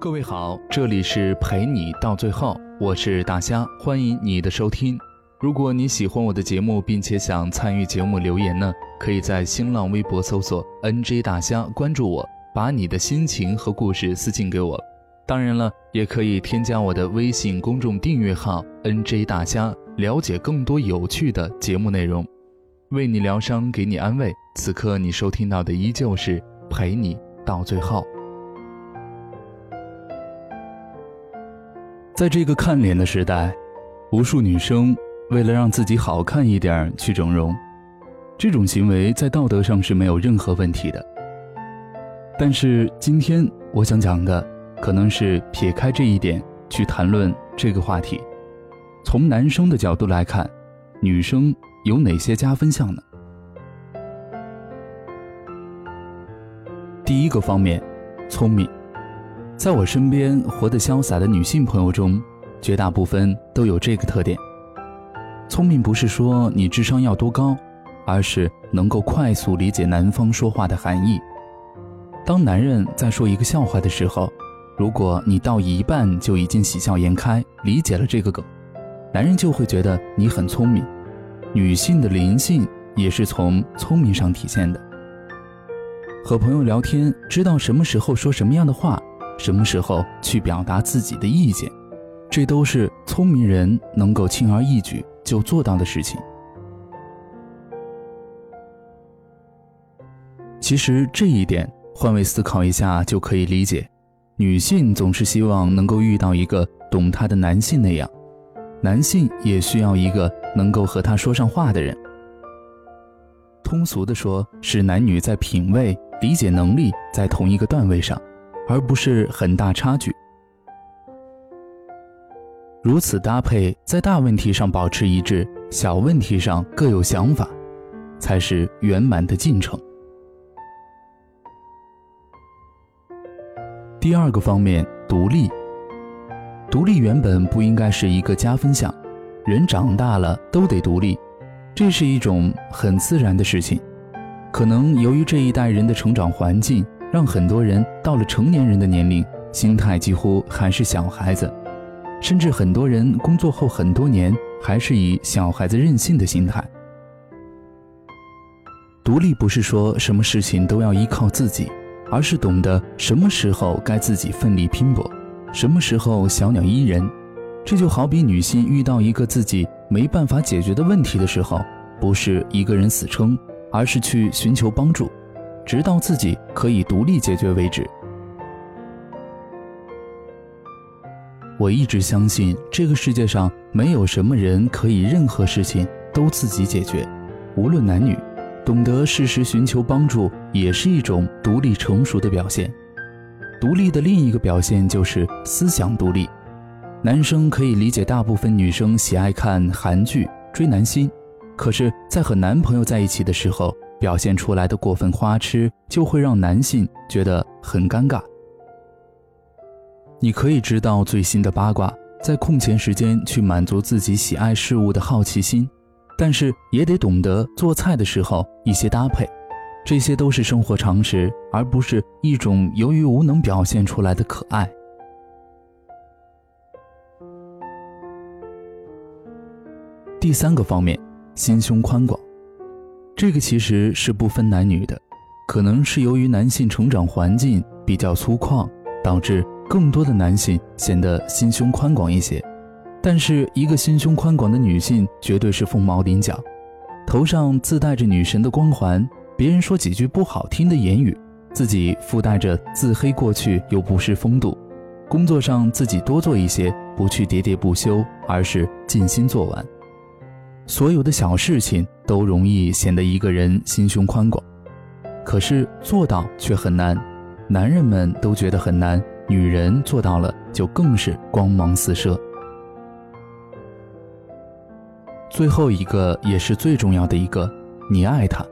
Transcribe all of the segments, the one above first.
各位好，这里是陪你到最后，我是大虾，欢迎你的收听。如果你喜欢我的节目，并且想参与节目留言呢，可以在新浪微博搜索 “nj 大虾”，关注我，把你的心情和故事私信给我。当然了，也可以添加我的微信公众订阅号 “nj 大虾”，了解更多有趣的节目内容，为你疗伤，给你安慰。此刻你收听到的依旧是陪你到最后。在这个看脸的时代，无数女生为了让自己好看一点去整容，这种行为在道德上是没有任何问题的。但是今天我想讲的，可能是撇开这一点去谈论这个话题。从男生的角度来看，女生有哪些加分项呢？第一个方面，聪明。在我身边活得潇洒的女性朋友中，绝大部分都有这个特点。聪明不是说你智商要多高，而是能够快速理解男方说话的含义。当男人在说一个笑话的时候，如果你到一半就已经喜笑颜开，理解了这个梗，男人就会觉得你很聪明。女性的灵性也是从聪明上体现的。和朋友聊天，知道什么时候说什么样的话。什么时候去表达自己的意见，这都是聪明人能够轻而易举就做到的事情。其实这一点换位思考一下就可以理解，女性总是希望能够遇到一个懂她的男性那样，男性也需要一个能够和他说上话的人。通俗的说，是男女在品味、理解能力在同一个段位上。而不是很大差距。如此搭配，在大问题上保持一致，小问题上各有想法，才是圆满的进程。第二个方面，独立。独立原本不应该是一个加分项，人长大了都得独立，这是一种很自然的事情。可能由于这一代人的成长环境。让很多人到了成年人的年龄，心态几乎还是小孩子，甚至很多人工作后很多年还是以小孩子任性的心态。独立不是说什么事情都要依靠自己，而是懂得什么时候该自己奋力拼搏，什么时候小鸟依人。这就好比女性遇到一个自己没办法解决的问题的时候，不是一个人死撑，而是去寻求帮助。直到自己可以独立解决为止。我一直相信，这个世界上没有什么人可以任何事情都自己解决，无论男女，懂得适时寻求帮助也是一种独立成熟的表现。独立的另一个表现就是思想独立。男生可以理解大部分女生喜爱看韩剧追男星，可是，在和男朋友在一起的时候。表现出来的过分花痴，就会让男性觉得很尴尬。你可以知道最新的八卦，在空闲时间去满足自己喜爱事物的好奇心，但是也得懂得做菜的时候一些搭配，这些都是生活常识，而不是一种由于无能表现出来的可爱。第三个方面，心胸宽广。这个其实是不分男女的，可能是由于男性成长环境比较粗犷，导致更多的男性显得心胸宽广一些。但是，一个心胸宽广的女性绝对是凤毛麟角，头上自带着女神的光环，别人说几句不好听的言语，自己附带着自黑过去又不失风度。工作上自己多做一些，不去喋喋不休，而是尽心做完。所有的小事情都容易显得一个人心胸宽广，可是做到却很难。男人们都觉得很难，女人做到了就更是光芒四射。最后一个也是最重要的一个，你爱他。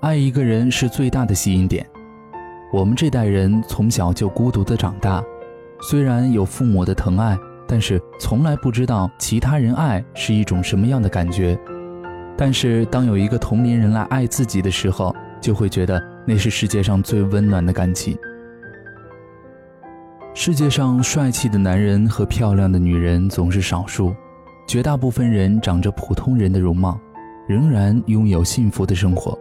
爱一个人是最大的吸引点。我们这代人从小就孤独的长大，虽然有父母的疼爱。但是从来不知道其他人爱是一种什么样的感觉，但是当有一个同龄人来爱自己的时候，就会觉得那是世界上最温暖的感情。世界上帅气的男人和漂亮的女人总是少数，绝大部分人长着普通人的容貌，仍然拥有幸福的生活。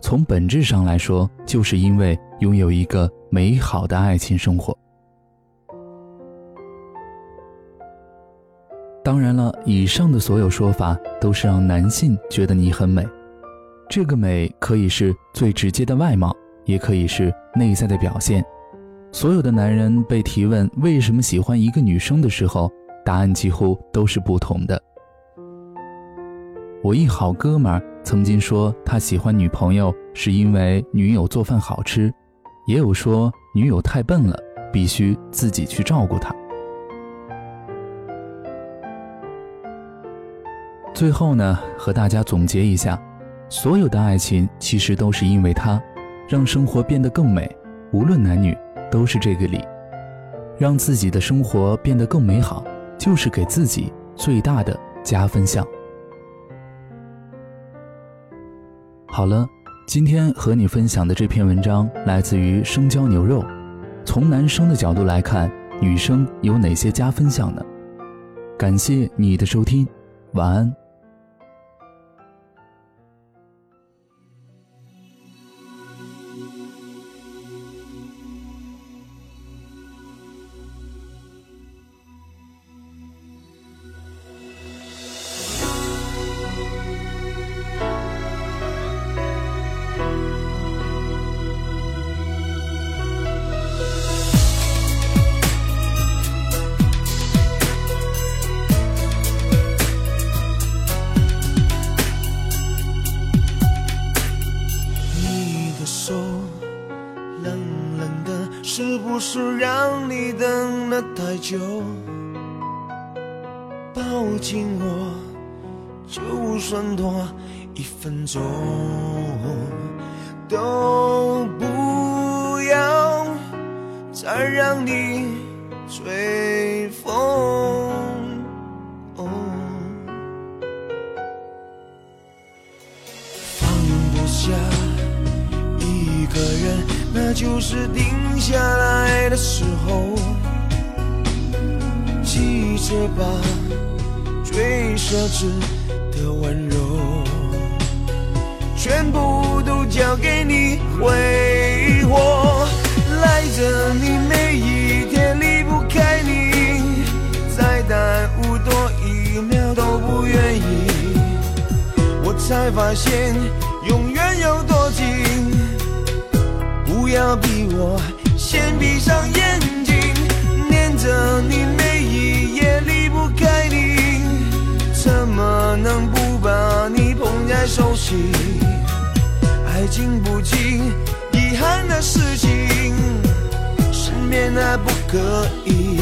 从本质上来说，就是因为拥有一个美好的爱情生活。当然了，以上的所有说法都是让男性觉得你很美，这个美可以是最直接的外貌，也可以是内在的表现。所有的男人被提问为什么喜欢一个女生的时候，答案几乎都是不同的。我一好哥们儿曾经说他喜欢女朋友是因为女友做饭好吃，也有说女友太笨了，必须自己去照顾她。最后呢，和大家总结一下，所有的爱情其实都是因为它，让生活变得更美，无论男女。都是这个理，让自己的生活变得更美好，就是给自己最大的加分项。好了，今天和你分享的这篇文章来自于生椒牛肉。从男生的角度来看，女生有哪些加分项呢？感谢你的收听，晚安。手冷冷的，是不是让你等了太久，抱紧我，就算多一分钟，都不要再让你吹那就是定下来的时候，记着吧，最奢侈的温柔，全部都交给你挥霍，赖着你每一天离不开你，再耽误多一秒都不愿意，我才发现永远有多近，不要逼我。先闭上眼睛，念着你每一夜离不开你，怎么能不把你捧在手心？爱经不起遗憾的事情，身边还不可以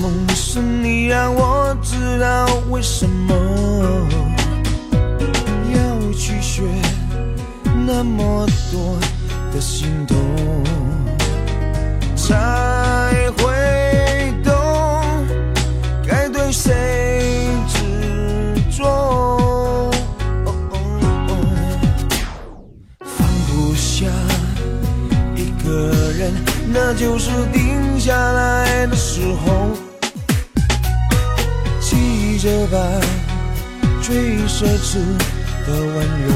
梦是你让我知道为什么要去学那么多的心动，奢侈的温柔，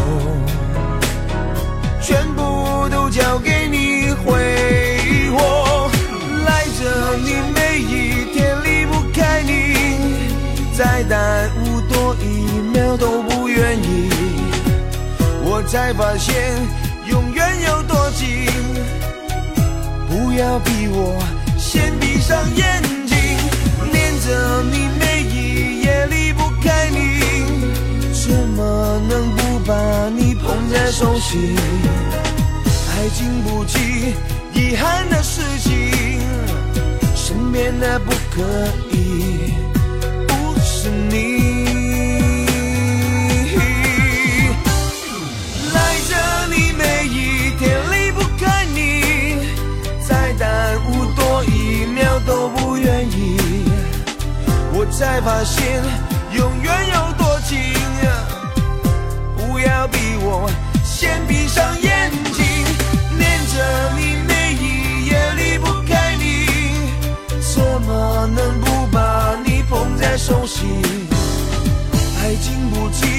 全部都交给你挥霍，赖着你每一天离不开你，再耽误多一秒都不愿意。我才发现永远有多近，不要逼我先闭上眼捧在手心？爱经不起遗憾的事情，身边的不。可以不是你。赖着你每一天离不开你，再耽误多一秒都不愿意。我才发现永远不起